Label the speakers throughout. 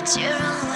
Speaker 1: natural.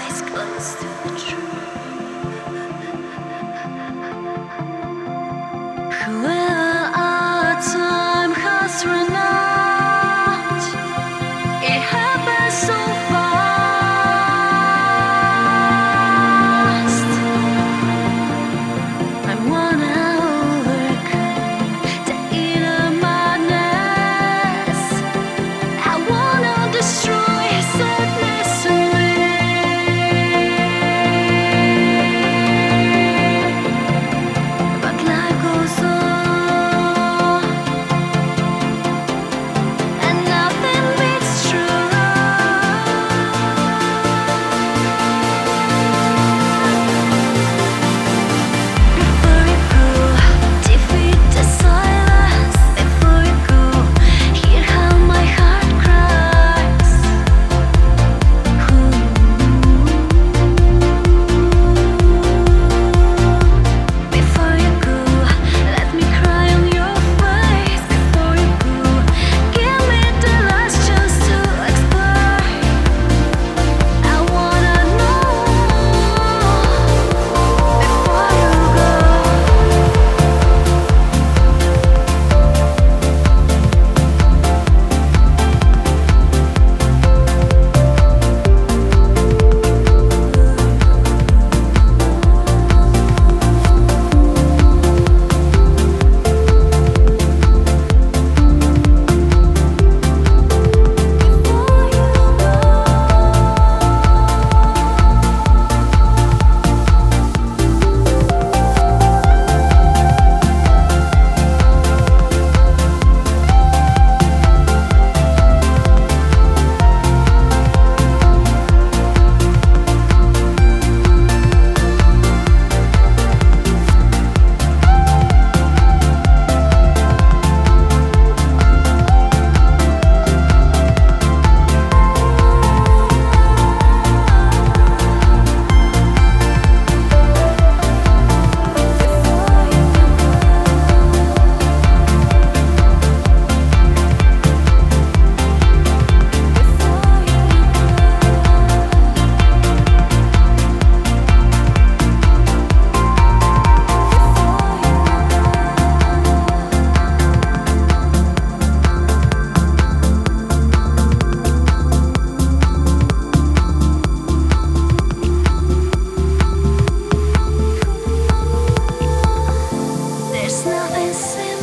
Speaker 1: There's nothing silly.